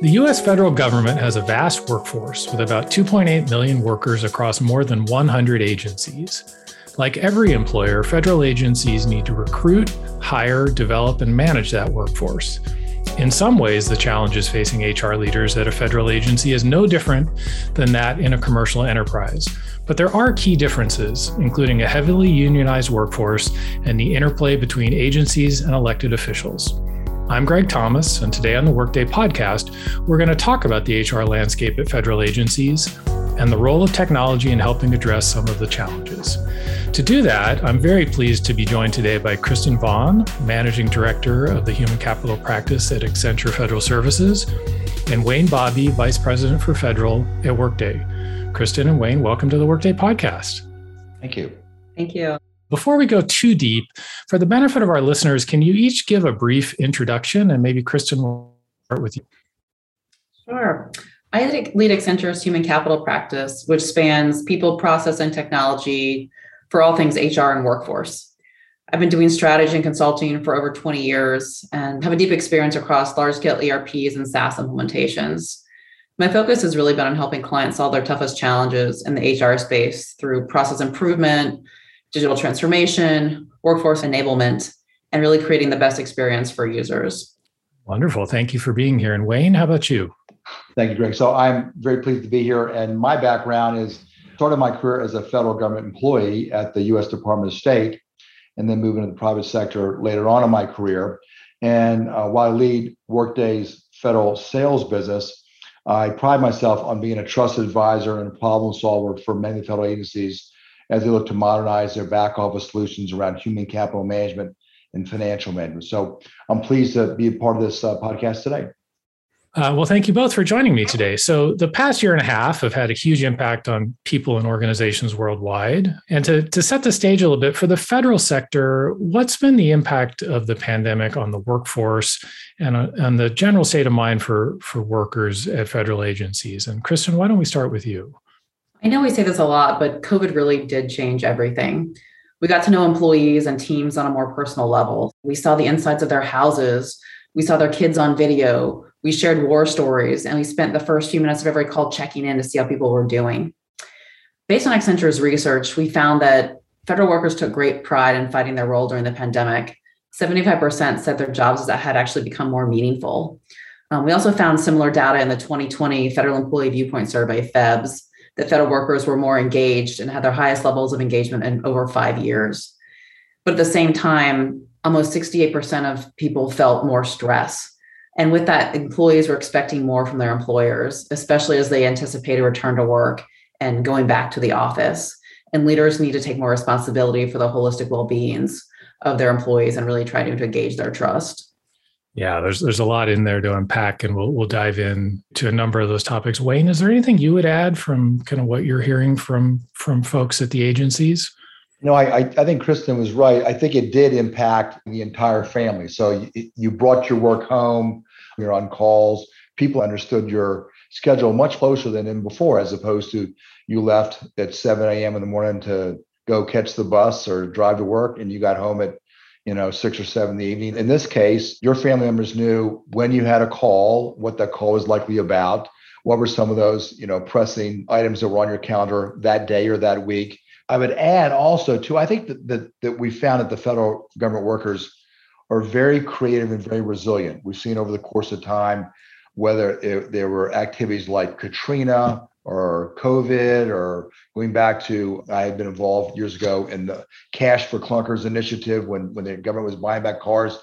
The US federal government has a vast workforce with about 2.8 million workers across more than 100 agencies. Like every employer, federal agencies need to recruit, hire, develop, and manage that workforce. In some ways, the challenges facing HR leaders at a federal agency is no different than that in a commercial enterprise. But there are key differences, including a heavily unionized workforce and the interplay between agencies and elected officials. I'm Greg Thomas, and today on the Workday podcast, we're going to talk about the HR landscape at federal agencies and the role of technology in helping address some of the challenges. To do that, I'm very pleased to be joined today by Kristen Vaughn, Managing Director of the Human Capital Practice at Accenture Federal Services, and Wayne Bobby, Vice President for Federal at Workday. Kristen and Wayne, welcome to the Workday podcast. Thank you. Thank you. Before we go too deep, for the benefit of our listeners, can you each give a brief introduction? And maybe Kristen will start with you. Sure. I lead Accenture's human capital practice, which spans people, process, and technology for all things HR and workforce. I've been doing strategy and consulting for over 20 years and have a deep experience across large scale ERPs and SaaS implementations. My focus has really been on helping clients solve their toughest challenges in the HR space through process improvement, digital transformation, workforce enablement, and really creating the best experience for users. Wonderful. Thank you for being here. And Wayne, how about you? Thank you, Greg. So I'm very pleased to be here. And my background is started my career as a federal government employee at the U.S. Department of State, and then moving into the private sector later on in my career. And uh, while I lead Workday's federal sales business, I pride myself on being a trusted advisor and a problem solver for many federal agencies as they look to modernize their back office solutions around human capital management and financial management. So I'm pleased to be a part of this uh, podcast today. Uh, well, thank you both for joining me today. So, the past year and a half have had a huge impact on people and organizations worldwide. And to, to set the stage a little bit, for the federal sector, what's been the impact of the pandemic on the workforce and uh, on the general state of mind for, for workers at federal agencies? And, Kristen, why don't we start with you? I know we say this a lot, but COVID really did change everything. We got to know employees and teams on a more personal level. We saw the insides of their houses. We saw their kids on video. We shared war stories, and we spent the first few minutes of every call checking in to see how people were doing. Based on Accenture's research, we found that federal workers took great pride in fighting their role during the pandemic. 75% said their jobs had actually become more meaningful. Um, we also found similar data in the 2020 Federal Employee Viewpoint Survey, FEVS, that federal workers were more engaged and had their highest levels of engagement in over five years. But at the same time, almost 68% of people felt more stress. And with that, employees were expecting more from their employers, especially as they anticipate a return to work and going back to the office. And leaders need to take more responsibility for the holistic well beings of their employees and really try to engage their trust. Yeah, there's there's a lot in there to unpack, and we'll we'll dive in to a number of those topics. Wayne, is there anything you would add from kind of what you're hearing from from folks at the agencies? No, I I think Kristen was right. I think it did impact the entire family. So you, you brought your work home, you're on calls. People understood your schedule much closer than in before, as opposed to you left at 7 a.m. in the morning to go catch the bus or drive to work, and you got home at you know, six or seven in the evening. In this case, your family members knew when you had a call, what that call was likely about, what were some of those, you know, pressing items that were on your calendar that day or that week. I would add also too, I think that that, that we found that the federal government workers are very creative and very resilient. We've seen over the course of time whether it, there were activities like Katrina or COVID or going back to I had been involved years ago in the Cash for Clunkers initiative when, when the government was buying back cars.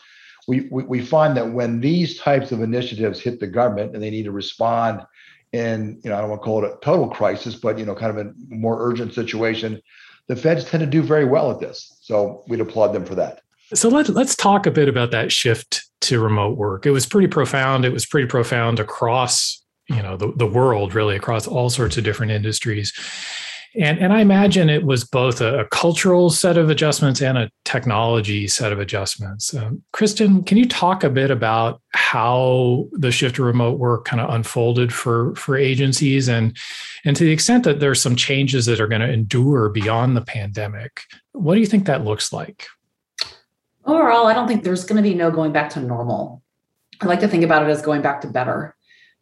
We, we, find that when these types of initiatives hit the government and they need to respond in, you know, I don't want to call it a total crisis, but, you know, kind of a more urgent situation, the feds tend to do very well at this. So we'd applaud them for that. So let, let's talk a bit about that shift to remote work. It was pretty profound. It was pretty profound across you know the, the world really across all sorts of different industries. And and i imagine it was both a, a cultural set of adjustments and a technology set of adjustments. Um, kristen can you talk a bit about how the shift to remote work kind of unfolded for for agencies and and to the extent that there's some changes that are going to endure beyond the pandemic what do you think that looks like? Overall i don't think there's going to be no going back to normal. I like to think about it as going back to better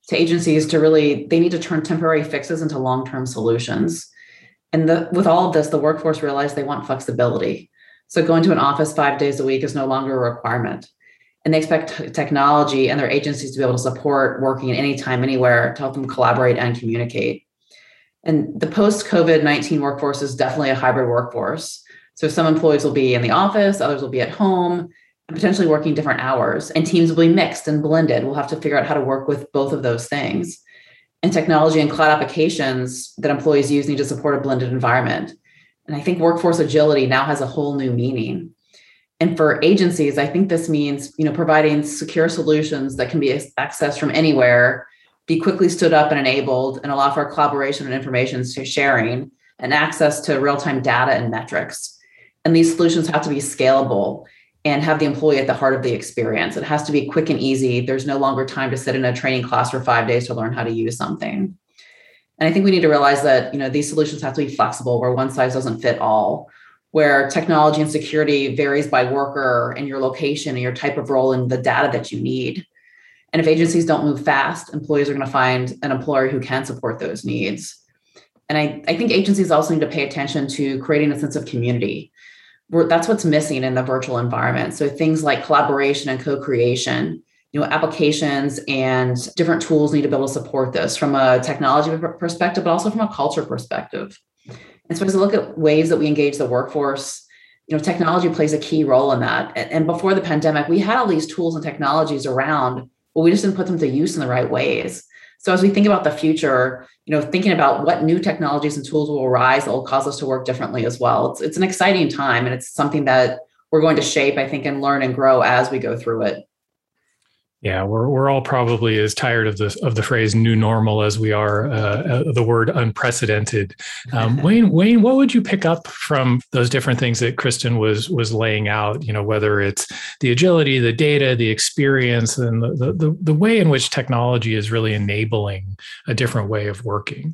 to agencies to really they need to turn temporary fixes into long-term solutions. And the, with all of this, the workforce realized they want flexibility. So going to an office five days a week is no longer a requirement. And they expect t- technology and their agencies to be able to support working anytime, anywhere to help them collaborate and communicate. And the post COVID 19 workforce is definitely a hybrid workforce. So some employees will be in the office, others will be at home, potentially working different hours. And teams will be mixed and blended. We'll have to figure out how to work with both of those things. And technology and cloud applications that employees use need to support a blended environment. And I think workforce agility now has a whole new meaning. And for agencies, I think this means, you know, providing secure solutions that can be accessed from anywhere, be quickly stood up and enabled, and allow for collaboration and information sharing and access to real-time data and metrics. And these solutions have to be scalable and have the employee at the heart of the experience. It has to be quick and easy. There's no longer time to sit in a training class for five days to learn how to use something. And I think we need to realize that you know these solutions have to be flexible, where one size doesn't fit all, where technology and security varies by worker and your location and your type of role and the data that you need. And if agencies don't move fast, employees are going to find an employer who can support those needs. And I, I think agencies also need to pay attention to creating a sense of community that's what's missing in the virtual environment. So things like collaboration and co-creation, you know, applications and different tools need to be able to support this from a technology perspective, but also from a culture perspective. And so as I look at ways that we engage the workforce, you know, technology plays a key role in that. And before the pandemic, we had all these tools and technologies around, but we just didn't put them to use in the right ways. So as we think about the future, you know, thinking about what new technologies and tools will arise that will cause us to work differently as well. It's it's an exciting time and it's something that we're going to shape, I think, and learn and grow as we go through it. Yeah, we're we're all probably as tired of the of the phrase "new normal" as we are uh, uh, the word "unprecedented." Um, Wayne, Wayne, what would you pick up from those different things that Kristen was was laying out? You know, whether it's the agility, the data, the experience, and the the, the way in which technology is really enabling a different way of working.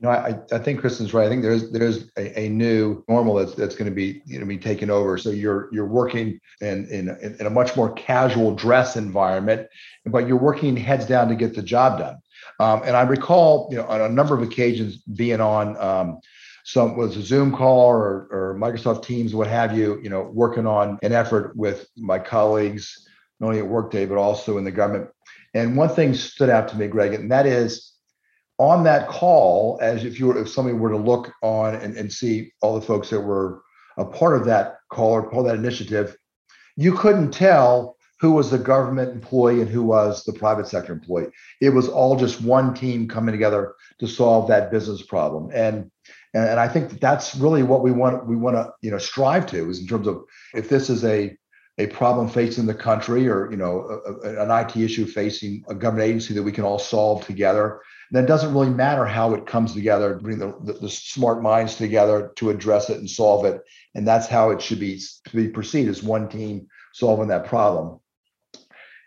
No, I, I think Kristen's right. I think there's there's a, a new normal that's that's going to be you know be taken over. So you're you're working in, in in a much more casual dress environment, but you're working heads down to get the job done. Um, and I recall you know on a number of occasions being on um, some was a Zoom call or, or Microsoft Teams, what have you, you know, working on an effort with my colleagues, not only at Workday but also in the government. And one thing stood out to me, Greg, and that is on that call, as if you were if somebody were to look on and, and see all the folks that were a part of that call or part of that initiative, you couldn't tell who was the government employee and who was the private sector employee. It was all just one team coming together to solve that business problem. And and, I think that that's really what we want we want to you know strive to is in terms of if this is a a problem facing the country or you know a, a, an IT issue facing a government agency that we can all solve together then it doesn't really matter how it comes together, bring the, the, the, smart minds together to address it and solve it. And that's how it should be, to be perceived as one team solving that problem.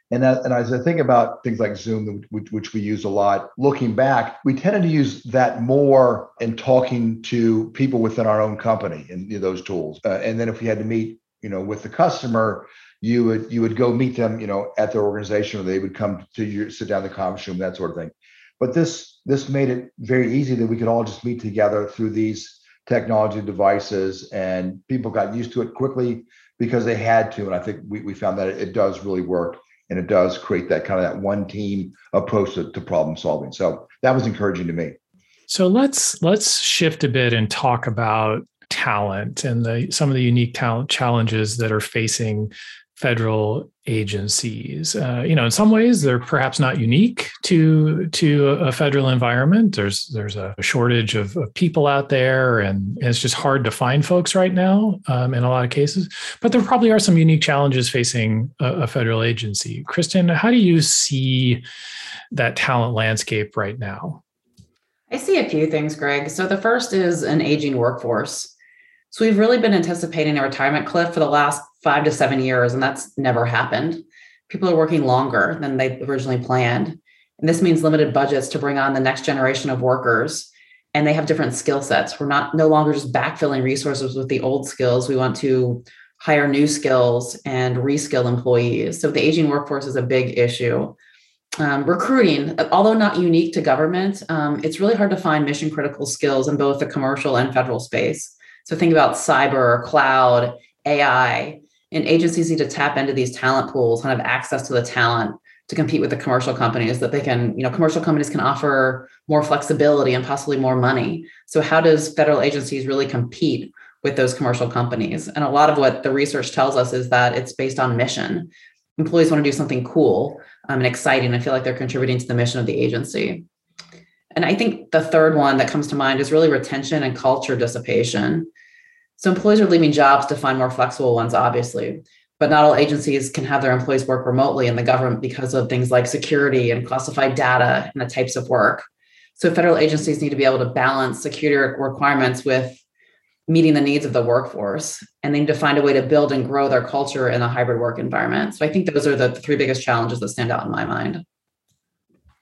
And, that, and as I think about things like Zoom, which, which we use a lot, looking back, we tended to use that more in talking to people within our own company and you know, those tools. Uh, and then if we had to meet, you know, with the customer, you would you would go meet them, you know, at their organization, or they would come to you, sit down in the conference room, that sort of thing. But this this made it very easy that we could all just meet together through these technology devices, and people got used to it quickly because they had to. And I think we, we found that it, does really work, and it does create that kind of that one team approach to, to problem solving. So that was encouraging to me. So let's let's shift a bit and talk about talent and the some of the unique talent challenges that are facing federal agencies. Uh, you know, in some ways, they're perhaps not unique to to a federal environment. There's there's a shortage of, of people out there, and, it's just hard to find folks right now um, in a lot of cases. But there probably are some unique challenges facing a, a federal agency. Kristen, how do you see that talent landscape right now? I see a few things, Greg. So the first is an aging workforce. So we've really been anticipating a retirement cliff for the last five to seven years, and that's never happened. People are working longer than they originally planned. And this means limited budgets to bring on the next generation of workers. And they have different skill sets. We're not no longer just backfilling resources with the old skills. We want to hire new skills and reskill employees. So the aging workforce is a big issue. um, recruiting, although not unique to government, um, it's really hard to find mission critical skills in both the commercial and federal space. So think about cyber, cloud, AI, and agencies need to tap into these talent pools and have access to the talent to compete with the commercial companies that they can, you know, commercial companies can offer more flexibility and possibly more money. So how does federal agencies really compete with those commercial companies? And a lot of what the research tells us is that it's based on mission. Employees want to do something cool um, and exciting and feel like they're contributing to the mission of the agency. And I think the third one that comes to mind is really retention and culture dissipation. So employees are leaving jobs to find more flexible ones, obviously but not all agencies can have their employees work remotely in the government because of things like security and classified data and the types of work. So federal agencies need to be able to balance security requirements with meeting the needs of the workforce and they need to find a way to build and grow their culture in a hybrid work environment. So I think those are the three biggest challenges that stand out in my mind.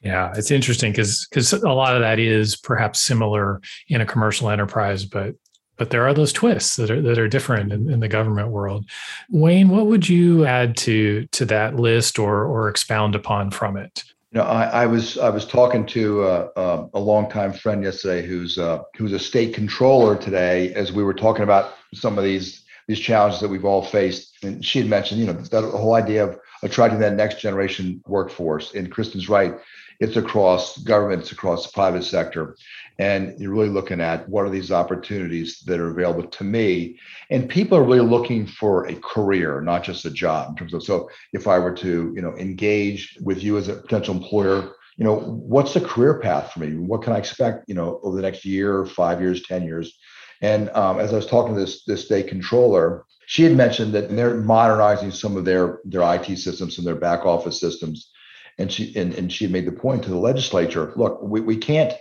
Yeah, it's interesting because because a lot of that is perhaps similar in a commercial enterprise, but but there are those twists that are that are different in, in, the government world. Wayne, what would you add to to that list or or expound upon from it? You know, I, I was I was talking to uh, uh, a longtime friend yesterday who's uh, who's a state controller today, as we were talking about some of these these challenges that we've all faced, and she had mentioned, you know, that whole idea of attracting that next generation workforce. And Kristen's right; it's across government, it's across the private sector. And you're really looking at what are these opportunities that are available to me. And people are really looking for a career not just a job. In terms of so if i were to you know engage with you as a potential employer you know what's the career path for me? What can i expect you know over the next year five years ten years? And um, as i was talking to this this state controller she had mentioned that they're modernizing some of their their it systems and their back office systems and she and, and she made the point to the legislature look we, we can't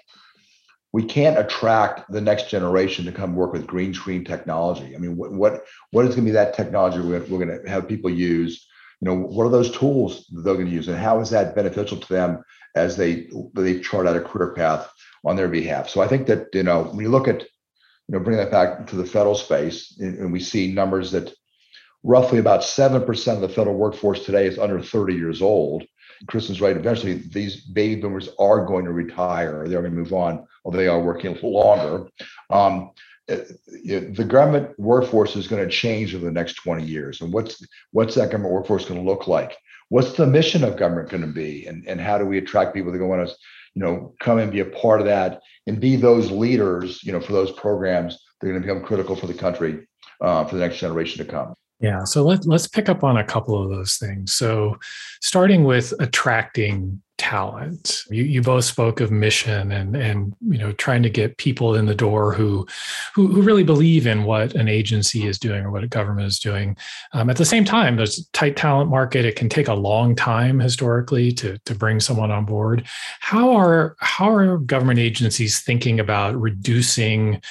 we can't attract the next generation to come work with green screen technology. I mean, what what, what is going to be that technology we're, we're going to have people use? You know, what are those tools they're going to use, and how is that beneficial to them as they they chart out a career path on their behalf? So I think that you know when you look at you know bring that back to the federal space, and we see numbers that roughly about seven percent of the federal workforce today is under 30 years old. Kristen's right. Eventually, these baby boomers are going to retire. They're going to move on, although they are working longer. Um, uh, the government workforce is going to change over the next 20 years. And what's what's that government workforce going to look like? What's the mission of government going to be? And, and how do we attract people that want to, you know, come and be a part of that and be those leaders, you know, for those programs that are going to become critical for the country uh, for the next generation to come. Yeah. So let, let's pick up on a couple of those things. So, starting with attracting talent, you, you both spoke of mission and, and, you know, trying to get people in the door who, who, who really believe in what an agency is doing or what a government is doing. Um, at the same time, there's a tight talent market. It can take a long time historically to, to bring someone on board. How are, how are government agencies thinking about reducing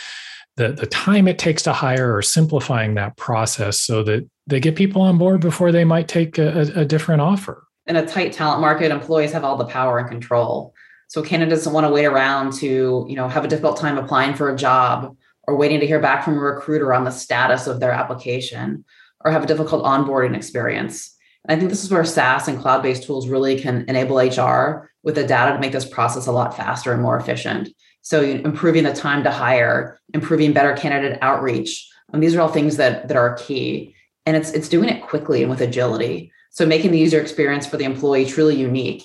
the, the time it takes to hire or simplifying that process so that they get people on board before they might take a, a different offer. In a tight talent market, employees have all the power and control. So candidates don't want to wait around to, you know, have a difficult time applying for a job or waiting to hear back from a recruiter on the status of their application or have a difficult onboarding experience. And I think this is where SaaS and cloud-based tools really can enable HR with the data to make this process a lot faster and more efficient. So improving the time to hire, improving better candidate outreach. Um, these are all things that that are key. And it's it's doing it quickly and with agility. So making the user experience for the employee truly unique.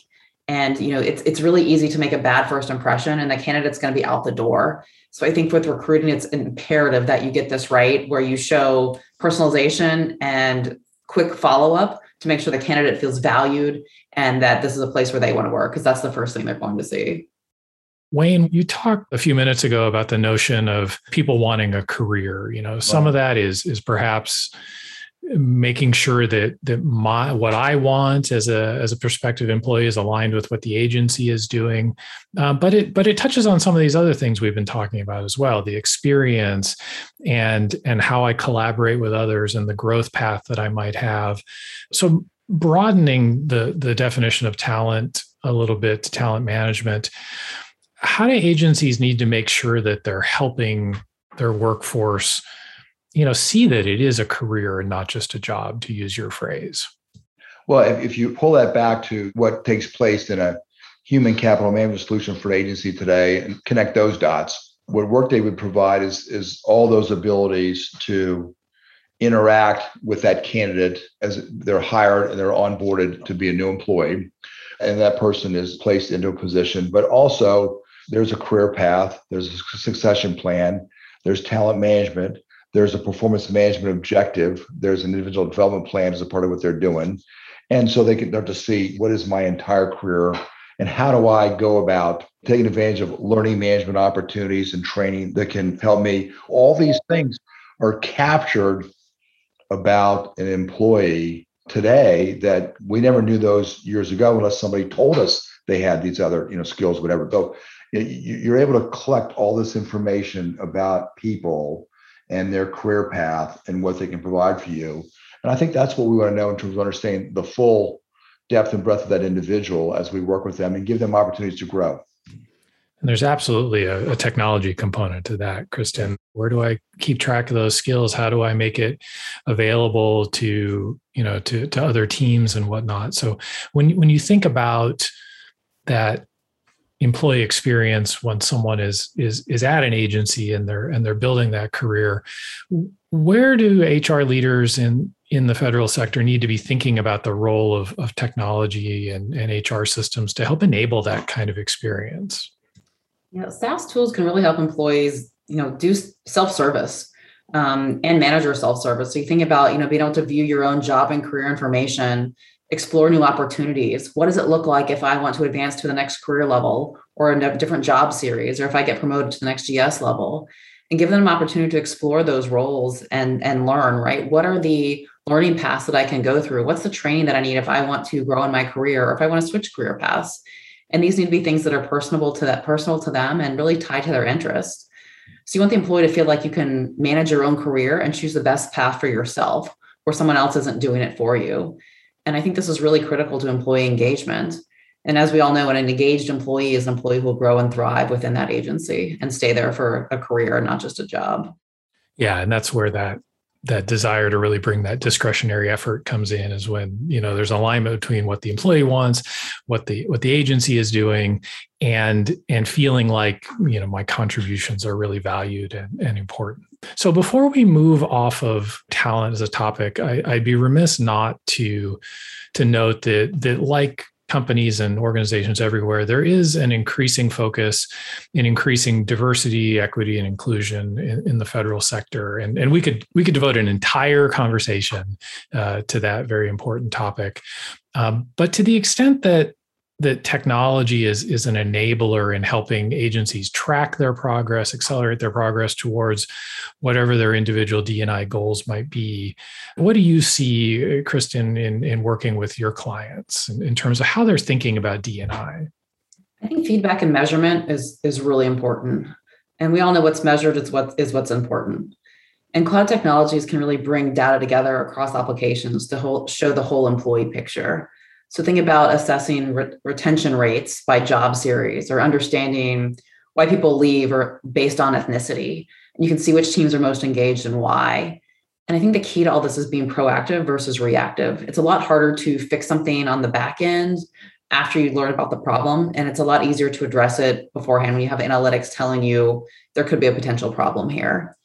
And you know, it's it's really easy to make a bad first impression and the candidate's going to be out the door. So I think with recruiting, it's imperative that you get this right, where you show personalization and quick follow-up to make sure the candidate feels valued and that this is a place where they want to work, because that's the first thing they're going to see. Wayne, you talked a few minutes ago about the notion of people wanting a career. You know, some of that is is perhaps making sure that that my what I want as a as a prospective employee is aligned with what the agency is doing. Uh, but it but it touches on some of these other things we've been talking about as well, the experience and and how I collaborate with others and the growth path that I might have. So broadening the the definition of talent a little bit to talent management how do agencies need to make sure that they're helping their workforce you know see that it is a career and not just a job to use your phrase Well, if, you pull that back to what takes place in a human capital management solution for an agency today and connect those dots, what Workday would provide is, is all those abilities to interact with that candidate as they're hired and they're onboarded to be a new employee. And that person is placed into a position, but also there's a career path, there's a succession plan, there's talent management, there's a performance management objective, there's an individual development plan as a part of what they're doing. And so they can start to see what is my entire career and how do I go about taking advantage of learning management opportunities and training that can help me. All these things are captured about an employee today that we never knew those years ago unless somebody told us they had these other you know skills whatever so you're able to collect all this information about people and their career path and what they can provide for you and i think that's what we want to know in terms of understanding the full depth and breadth of that individual as we work with them and give them opportunities to grow and there's absolutely a, a, technology component to that, Kristen. Where do I keep track of those skills? How do I make it available to you know to to other teams and whatnot? So when when you think about that employee experience when someone is is is at an agency and they're and they're building that career, where do HR leaders in in the federal sector need to be thinking about the role of, of technology and, and HR systems to help enable that kind of experience? Know, SaaS tools can really help employees, you know, do self-service um, and manager self-service. So you think about, you know, being able to view your own job and career information, explore new opportunities. What does it look like if I want to advance to the next career level or a different job series, or if I get promoted to the next GS level? And give them an opportunity to explore those roles and and learn. Right? What are the learning paths that I can go through? What's the training that I need if I want to grow in my career or if I want to switch career paths? And these need to be things that are personable to that personal to them and really tied to their interests. So you want the employee to feel like you can manage your own career and choose the best path for yourself where someone else isn't doing it for you. And I think this is really critical to employee engagement. And as we all know, an engaged employee is an employee who will grow and thrive within that agency and stay there for a career, not just a job. Yeah, and that's where that that desire to really bring that discretionary effort comes in is when you know there's alignment between what the employee wants what the what the agency is doing and and feeling like you know my contributions are really valued and, and important so before we move off of talent as a topic I, i'd be remiss not to to note that that like companies and organizations everywhere, there is an increasing focus in increasing diversity, equity, and inclusion in, in the federal sector. And, and we could we could devote an entire conversation uh, to that very important topic. Um, but to the extent that that technology is is an enabler in helping agencies track their progress, accelerate their progress towards whatever their individual D&I goals might be. What do you see, uh, Kristen, in, in working with your clients in, in terms of how they're thinking about D&I? I think feedback and measurement is is really important. And we all know what's measured is what is what's important. And cloud technologies can really bring data together across applications to whole, show the whole employee picture. So think about assessing re- retention rates by job series or understanding why people leave or based on ethnicity. And you can see which teams are most engaged and why. And I think the key to all this is being proactive versus reactive. It's a lot harder to fix something on the back end after you learn about the problem. And it's a lot easier to address it beforehand when you have analytics telling you there could be a potential problem here.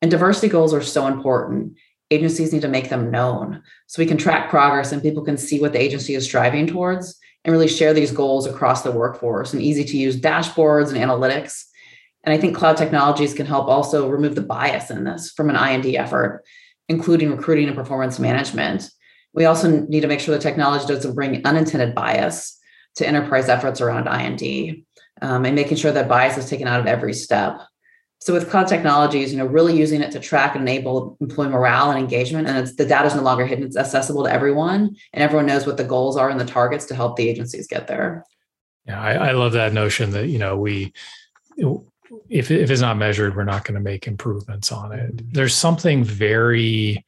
And diversity goals are so important agencies need to make them known so we can track progress and people can see what the agency is striving towards and really share these goals across the workforce and easy to use dashboards and analytics. And i think cloud technologies can help also remove the bias in this from an I&D effort including recruiting and performance management. We also need to make sure the technology doesn't bring unintended bias to enterprise efforts around I&D um, and making sure that bias is taken out of every step so with cloud technologies, you know, really using it to track and enable employee morale and engagement, and it's, the data is no longer hidden; it's accessible to everyone, and everyone knows what the goals are and the targets to help the agencies get there. Yeah, I, I love that notion that you know we, if if it's not measured, we're not going to make improvements on it. Mm-hmm. There's something very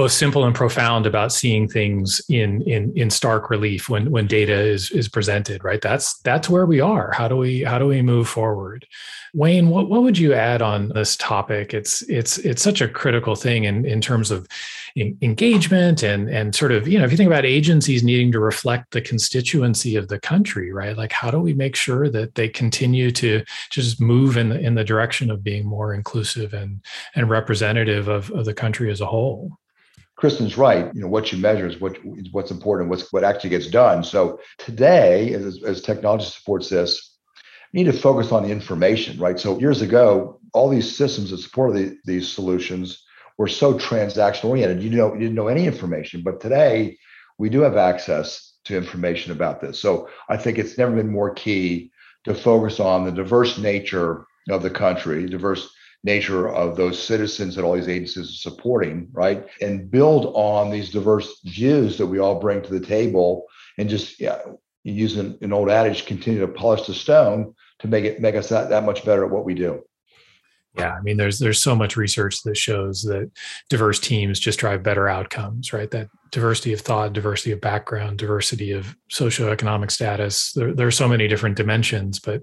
both simple and profound about seeing things in in in stark relief when when data is is presented right? That's that's where we are. How do we how do we move forward? Wayne what, what would you add on this topic? It's it's it's such a critical thing in in terms of engagement and and sort of you know if you think about agencies needing to reflect the constituency of the country right? Like how do we make sure that they continue to just move in the in the direction of being more inclusive and and representative of, of the country as a whole Kristen's right. You know, what you measure is what is what's important, what's what actually gets done. So today, as, as technology supports this, we need to focus on the information, right? So years ago, all these systems that supported the, these solutions were so transaction oriented. You know, you didn't know any information. But today, we do have access to information about this. So I think it's never been more key to focus on the diverse nature of the country, diverse nature of those citizens that all these agencies are supporting, right? And build on these diverse views that we all bring to the table and just yeah, using an old adage, continue to polish the stone to make it make us that, that much better at what we do. Yeah, I mean, there's there's so much research that shows that diverse teams just drive better outcomes, right? That diversity of thought, diversity of background, diversity of socioeconomic status. There, there are so many different dimensions, but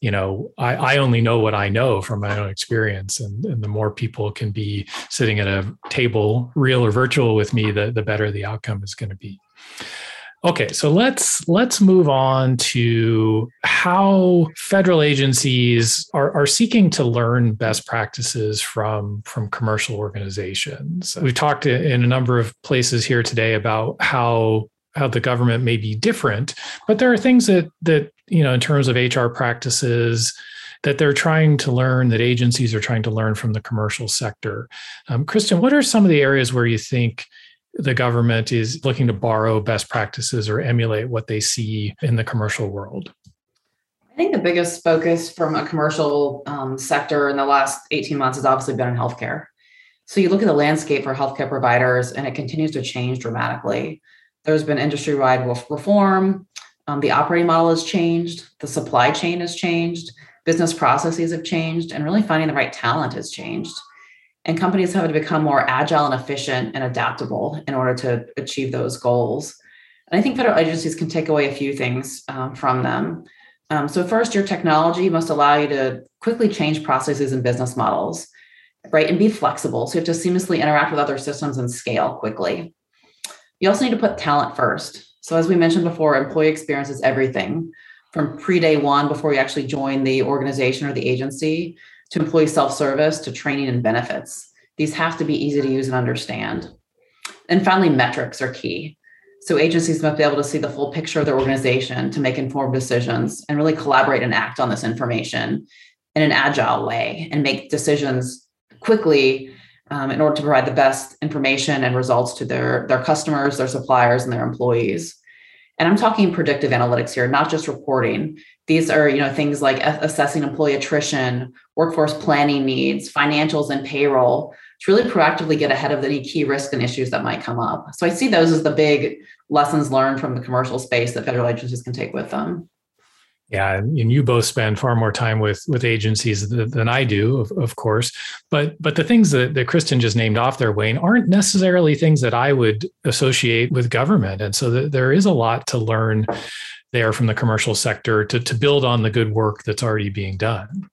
you know, I, I only know what I know from my own experience. And, and the more people can be sitting at a table, real or virtual with me, the, the better the outcome is going to be. Okay, so let's let's move on to how federal agencies are, are seeking to learn best practices from from commercial organizations. We've talked in a number of places here today about how how the government may be different, but there are things that that you know in terms of HR practices that they're trying to learn that agencies are trying to learn from the commercial sector. Um, Kristen, what are some of the areas where you think the government is looking to borrow best practices or emulate what they see in the commercial world? I think the biggest focus from a commercial um, sector in the last 18 months has obviously been in healthcare. So you look at the landscape for healthcare providers, and it continues to change dramatically. There's been industry wide reform. Um, the operating model has changed. The supply chain has changed. Business processes have changed. And really finding the right talent has changed. And companies have to become more agile and efficient and adaptable in order to achieve those goals. And I think federal agencies can take away a few things um, from them. Um, so, first, your technology must allow you to quickly change processes and business models, right? And be flexible. So, you have to seamlessly interact with other systems and scale quickly. You also need to put talent first. So, as we mentioned before, employee experience is everything from pre day one before you actually join the organization or the agency to employee self service to training and benefits. These have to be easy to use and understand. And finally, metrics are key. So agencies must be able to see the full picture of their organization to make informed decisions and really collaborate and act on this information in an agile way and make decisions quickly um, in order to provide the best information and results to their, their customers, their suppliers, and their employees. And I'm talking predictive analytics here, not just reporting. These are, you know, things like assessing employee attrition, workforce planning needs, financials and payroll to really proactively get ahead of any key risks and issues that might come up. So I see those as the big lessons learned from the commercial space that federal agencies can take with them. Yeah, and you both spend far more time with with agencies than I do, of, of course. But but the things that, that Kristen just named off there, Wayne, aren't necessarily things that I would associate with government. And so the, there is a lot to learn there from the commercial sector to, to build on the good work that's already being done.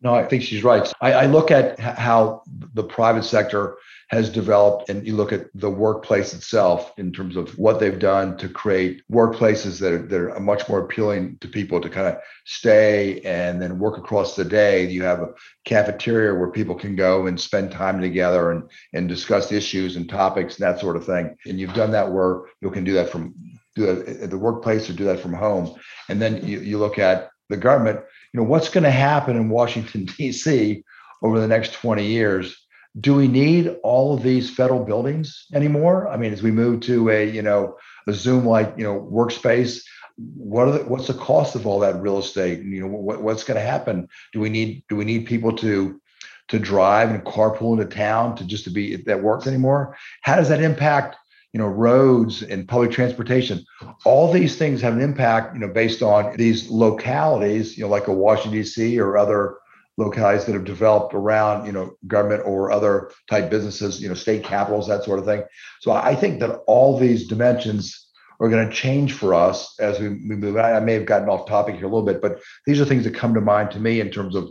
No, I think she's right. I, I look at how the private sector has developed and you look at the workplace itself in terms of what they've done to create workplaces that are, that are much more appealing to people to kind of stay and then work across the day. You have a cafeteria where people can go and spend time together and and discuss issues and topics and that sort of thing. And you've done that where you can do that from do that at the workplace or do that from home. And then you, you look at the government you know what's going to happen in washington d.c over the next 20 years do we need all of these federal buildings anymore? I mean, as we move to a you know a Zoom like you know workspace, what are the, what's the cost of all that real estate? You know, what, what's going to happen? Do we need do we need people to to drive and carpool into town to just to be that works anymore? How does that impact you know roads and public transportation? All these things have an impact you know based on these localities, you know, like a Washington D.C. or other localities that have developed around you know government or other type businesses you know state capitals that sort of thing. So i think that all these dimensions are going to change for us as we, move. I, may have gotten off topic here a little bit but these are things that come to mind to me in terms of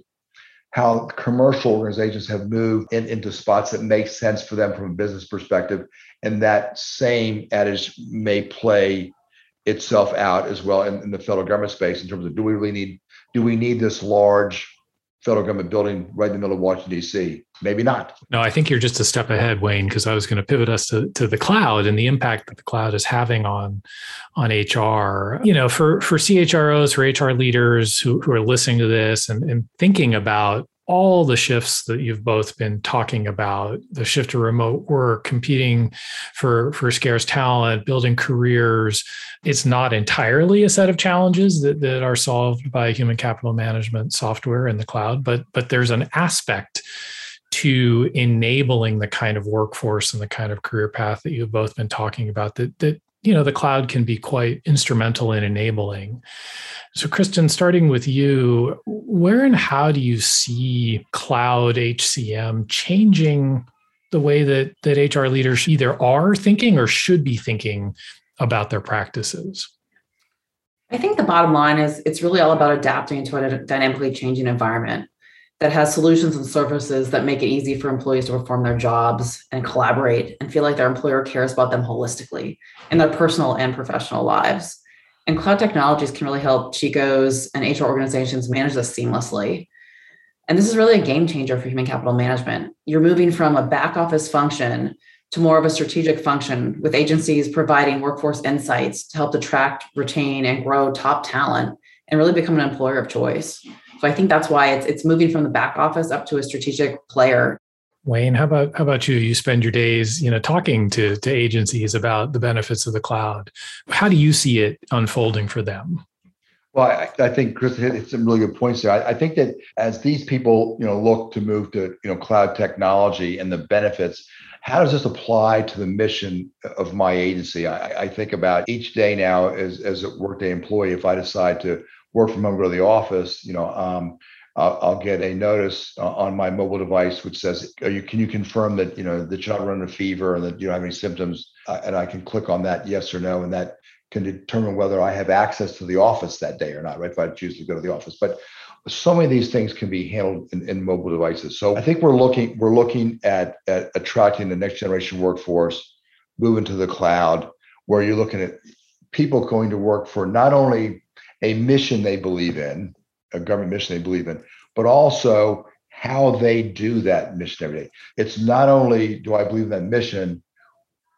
how commercial organizations have moved in, into spots that make sense for them from a business perspective and that same adage may play itself out as well in, in the federal government space in terms of do we really need do we need this large federal government building right in the middle of Washington, D.C. Maybe not. No, I think you're just a step ahead, Wayne, because I was going to pivot us to, to the cloud and the impact that the cloud is having on on HR. You know, for for CHROs, for HR leaders who, who are listening to this and, and thinking about all the shifts that you've both been talking about the shift to remote work competing for for scarce talent building careers it's not entirely a set of challenges that, that are solved by human capital management software in the cloud but but there's an aspect to enabling the kind of workforce and the kind of career path that you've both been talking about that that you know the cloud can be quite instrumental in enabling so, Kristen, starting with you, where and how do you see cloud HCM changing the way that, that HR leaders either are thinking or should be thinking about their practices? I think the bottom line is it's really all about adapting to a dynamically changing environment that has solutions and services that make it easy for employees to perform their jobs and collaborate and feel like their employer cares about them holistically in their personal and professional lives. And cloud technologies can really help CHCOs and HR organizations manage this seamlessly. And this is really a game changer for human capital management. You're moving from a back office function to more of a strategic function with agencies providing workforce insights to help attract, retain, and grow top talent and really become an employer of choice. So I think that's why it's it's moving from the back office up to a strategic player Wayne, how about how about you? You spend your days, you know, talking to to agencies about the benefits of the cloud. How do you see it unfolding for them? Well, I, I think Chris hit some really good points there. I, I, think that as these people, you know, look to move to you know cloud technology and the benefits, how does this apply to the mission of my agency? I, I think about each day now as as a workday employee. If I decide to work from home, go to the office, you know, um, I'll, I'll get a notice uh, on my mobile device which says, you, "Can you confirm that you know that you're not running a fever and that you don't have any symptoms?" Uh, and I can click on that yes or no, and that can determine whether I have access to the office that day or not. Right? If I choose to go to the office, but so many of these things can be handled in, in mobile devices. So I think we're looking we're looking at at attracting the next generation workforce, moving to the cloud, where you're looking at people going to work for not only a mission they believe in, a government mission they believe in, but also how they do that mission every day. It's not only do I believe in that mission,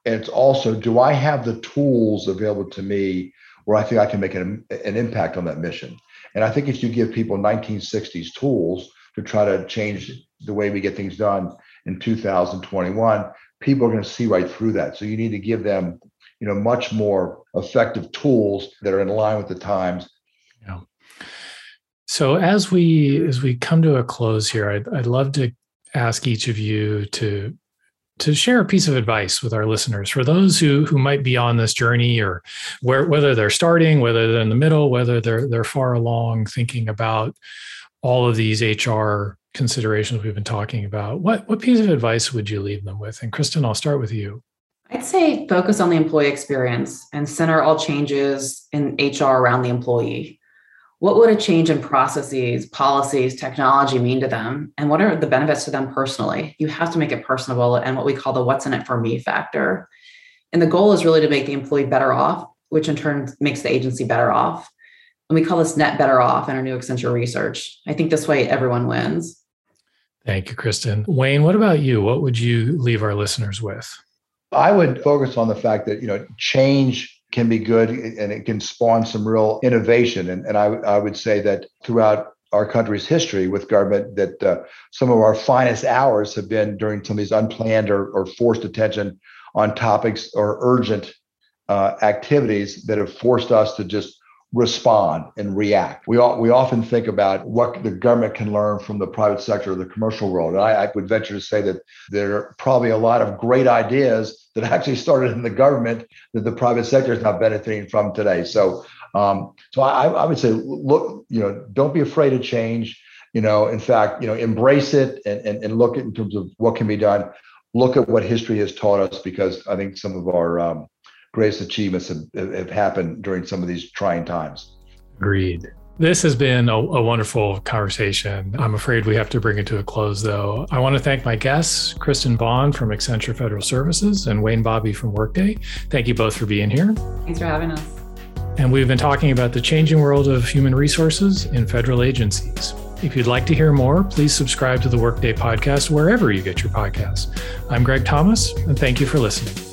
it's also do I have the tools available to me where I think I can make an, an impact on that mission. And I think if you give people 1960s tools to try to change the way we get things done in 2021, people are going to see right through that. So you need to give them, you know, much more effective tools that are in line with the times Yeah. so as we as we come to a close here, I'd, I'd love to ask each of you to to share a piece of advice with our listeners for those who who might be on this journey or where whether they're starting, whether they're in the middle, whether they're they're far along thinking about all of these HR considerations we've been talking about. What what piece of advice would you leave them with? And Kristen, I'll start with you. I'd say focus on the employee experience and center all changes in HR around the employee what would a change in processes, policies, technology mean to them? And what are the benefits to them personally? You have to make it personable and what we call the what's in it for me factor. And the goal is really to make the employee better off, which in turn makes the agency better off. And we call this net better off in our new Accenture research. I think this way everyone wins. Thank you, Kristen. Wayne, what about you? What would you leave our listeners with? I would focus on the fact that, you know, change can be good and it can spawn some real innovation. And, and I, I would say that throughout our country's history with government, that uh, some of our finest hours have been during some of these unplanned or, or forced attention on topics or urgent uh, activities that have forced us to just respond and react. We all, we often think about what the government can learn from the private sector or the commercial world. And I, I would venture to say that there are probably a lot of great ideas that actually started in the government that the private sector is not benefiting from today. So, um, so I, I would say, look, you know, don't be afraid of change. You know, in fact, you know, embrace it and, and, and look at in terms of what can be done. Look at what history has taught us because I think some of our um, greatest achievements have, have happened during some of these trying times. Agreed. This has been a, a, wonderful conversation. I'm afraid we have to bring it to a close, though. I want to thank my guests, Kristen Vaughn from Accenture Federal Services and Wayne Bobby from Workday. Thank you both for being here. Thanks for having us. And we've been talking about the changing world of human resources in federal agencies. If you'd like to hear more, please subscribe to the Workday podcast wherever you get your podcasts. I'm Greg Thomas, and thank you for listening.